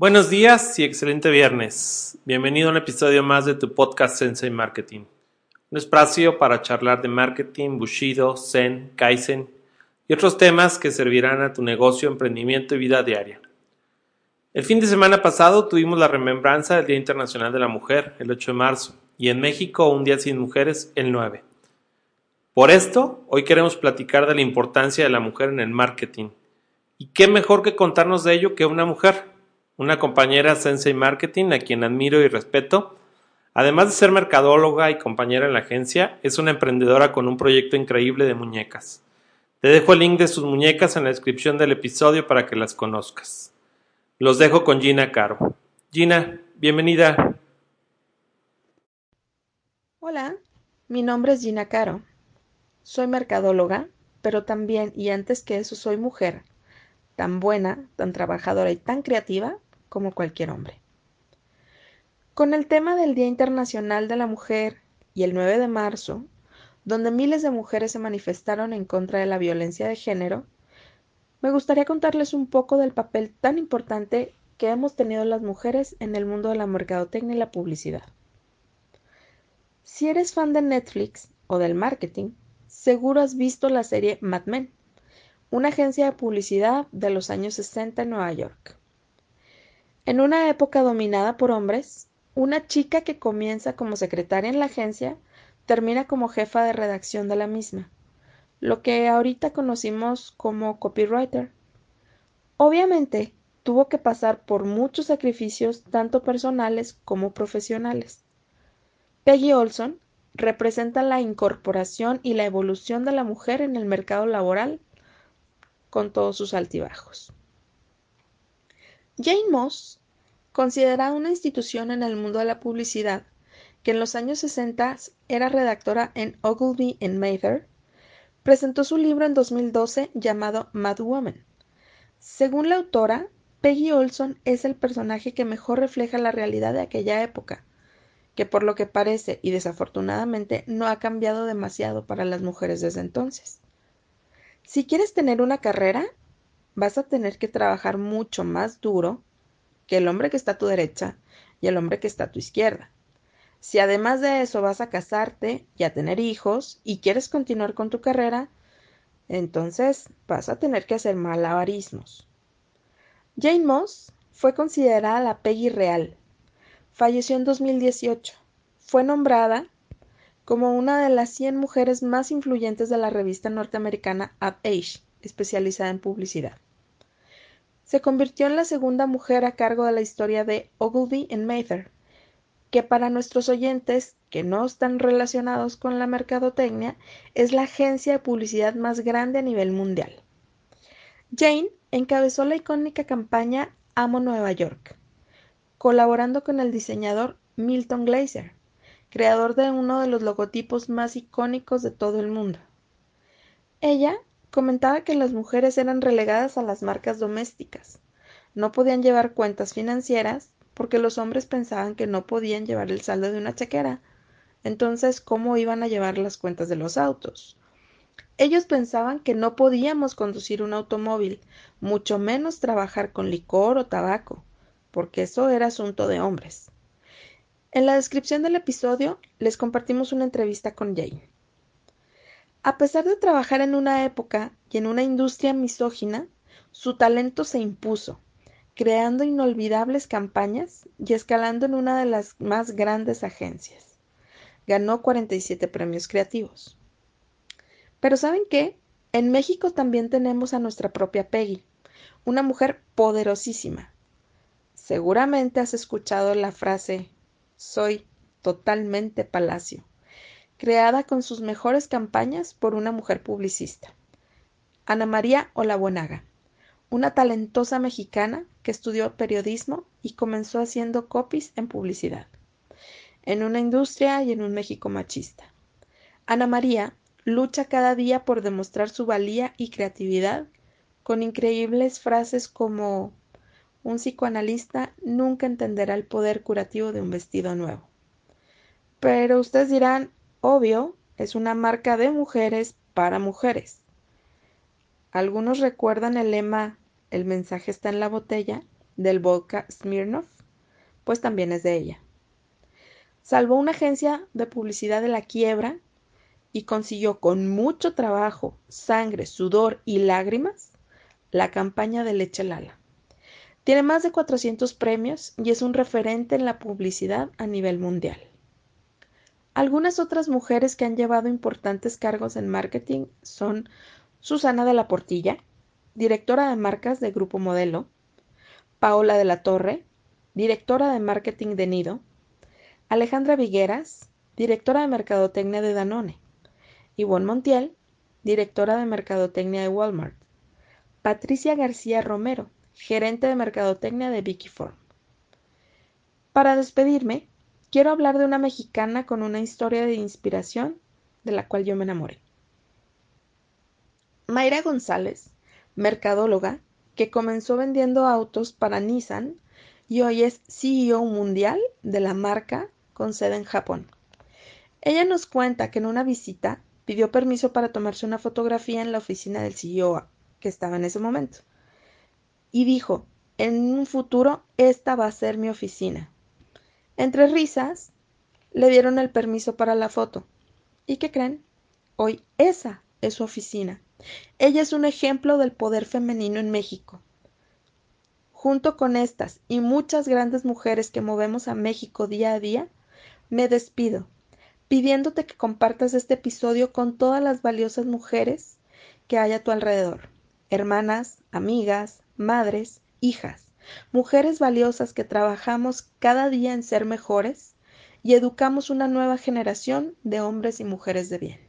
Buenos días y excelente viernes. Bienvenido a un episodio más de tu podcast Sensei Marketing. Un espacio para charlar de marketing, bushido, zen, kaizen y otros temas que servirán a tu negocio, emprendimiento y vida diaria. El fin de semana pasado tuvimos la remembranza del Día Internacional de la Mujer, el 8 de marzo, y en México un Día sin Mujeres, el 9. Por esto, hoy queremos platicar de la importancia de la mujer en el marketing. ¿Y qué mejor que contarnos de ello que una mujer? Una compañera Sensei Marketing a quien admiro y respeto. Además de ser mercadóloga y compañera en la agencia, es una emprendedora con un proyecto increíble de muñecas. Te dejo el link de sus muñecas en la descripción del episodio para que las conozcas. Los dejo con Gina Caro. Gina, bienvenida. Hola, mi nombre es Gina Caro. Soy mercadóloga, pero también y antes que eso soy mujer, tan buena, tan trabajadora y tan creativa como cualquier hombre. Con el tema del Día Internacional de la Mujer y el 9 de marzo, donde miles de mujeres se manifestaron en contra de la violencia de género, me gustaría contarles un poco del papel tan importante que hemos tenido las mujeres en el mundo de la mercadotecnia y la publicidad. Si eres fan de Netflix o del marketing, seguro has visto la serie Mad Men, una agencia de publicidad de los años 60 en Nueva York. En una época dominada por hombres, una chica que comienza como secretaria en la agencia termina como jefa de redacción de la misma, lo que ahorita conocimos como copywriter. Obviamente, tuvo que pasar por muchos sacrificios tanto personales como profesionales. Peggy Olson representa la incorporación y la evolución de la mujer en el mercado laboral con todos sus altibajos. Jane Moss, considerada una institución en el mundo de la publicidad, que en los años 60 era redactora en Ogilvy en Mather, presentó su libro en 2012 llamado Mad Woman. Según la autora, Peggy Olson es el personaje que mejor refleja la realidad de aquella época, que por lo que parece y desafortunadamente no ha cambiado demasiado para las mujeres desde entonces. Si quieres tener una carrera, vas a tener que trabajar mucho más duro que el hombre que está a tu derecha y el hombre que está a tu izquierda. Si además de eso vas a casarte y a tener hijos y quieres continuar con tu carrera, entonces vas a tener que hacer malabarismos. Jane Moss fue considerada la Peggy real. Falleció en 2018. Fue nombrada como una de las 100 mujeres más influyentes de la revista norteamericana Ad Age, especializada en publicidad se convirtió en la segunda mujer a cargo de la historia de Ogilvy en Mather, que para nuestros oyentes que no están relacionados con la mercadotecnia es la agencia de publicidad más grande a nivel mundial. Jane encabezó la icónica campaña Amo Nueva York, colaborando con el diseñador Milton Glaser, creador de uno de los logotipos más icónicos de todo el mundo. Ella Comentaba que las mujeres eran relegadas a las marcas domésticas. No podían llevar cuentas financieras porque los hombres pensaban que no podían llevar el saldo de una chequera. Entonces, ¿cómo iban a llevar las cuentas de los autos? Ellos pensaban que no podíamos conducir un automóvil, mucho menos trabajar con licor o tabaco, porque eso era asunto de hombres. En la descripción del episodio les compartimos una entrevista con Jane. A pesar de trabajar en una época y en una industria misógina, su talento se impuso, creando inolvidables campañas y escalando en una de las más grandes agencias. Ganó 47 premios creativos. Pero ¿saben qué? En México también tenemos a nuestra propia Peggy, una mujer poderosísima. Seguramente has escuchado la frase soy totalmente palacio creada con sus mejores campañas por una mujer publicista. Ana María Olabuenaga, una talentosa mexicana que estudió periodismo y comenzó haciendo copies en publicidad, en una industria y en un México machista. Ana María lucha cada día por demostrar su valía y creatividad con increíbles frases como un psicoanalista nunca entenderá el poder curativo de un vestido nuevo. Pero ustedes dirán, Obvio, es una marca de mujeres para mujeres. Algunos recuerdan el lema El mensaje está en la botella del vodka Smirnoff, pues también es de ella. Salvó una agencia de publicidad de la quiebra y consiguió con mucho trabajo, sangre, sudor y lágrimas la campaña de leche Lala. Tiene más de 400 premios y es un referente en la publicidad a nivel mundial. Algunas otras mujeres que han llevado importantes cargos en marketing son Susana de la Portilla, directora de marcas de Grupo Modelo, Paola de la Torre, directora de marketing de Nido, Alejandra Vigueras, directora de mercadotecnia de Danone, Ivonne Montiel, directora de mercadotecnia de Walmart, Patricia García Romero, gerente de mercadotecnia de Vicky Form. Para despedirme, quiero hablar de una mexicana con una historia de inspiración de la cual yo me enamoré. Mayra González, mercadóloga, que comenzó vendiendo autos para Nissan y hoy es CEO mundial de la marca con sede en Japón. Ella nos cuenta que en una visita pidió permiso para tomarse una fotografía en la oficina del CEO que estaba en ese momento. Y dijo, en un futuro esta va a ser mi oficina. Entre risas, le dieron el permiso para la foto. ¿Y qué creen? Hoy esa es su oficina. Ella es un ejemplo del poder femenino en México. Junto con estas y muchas grandes mujeres que movemos a México día a día, me despido, pidiéndote que compartas este episodio con todas las valiosas mujeres que hay a tu alrededor, hermanas, amigas, madres, hijas, mujeres valiosas que trabajamos cada día en ser mejores y educamos una nueva generación de hombres y mujeres de bien.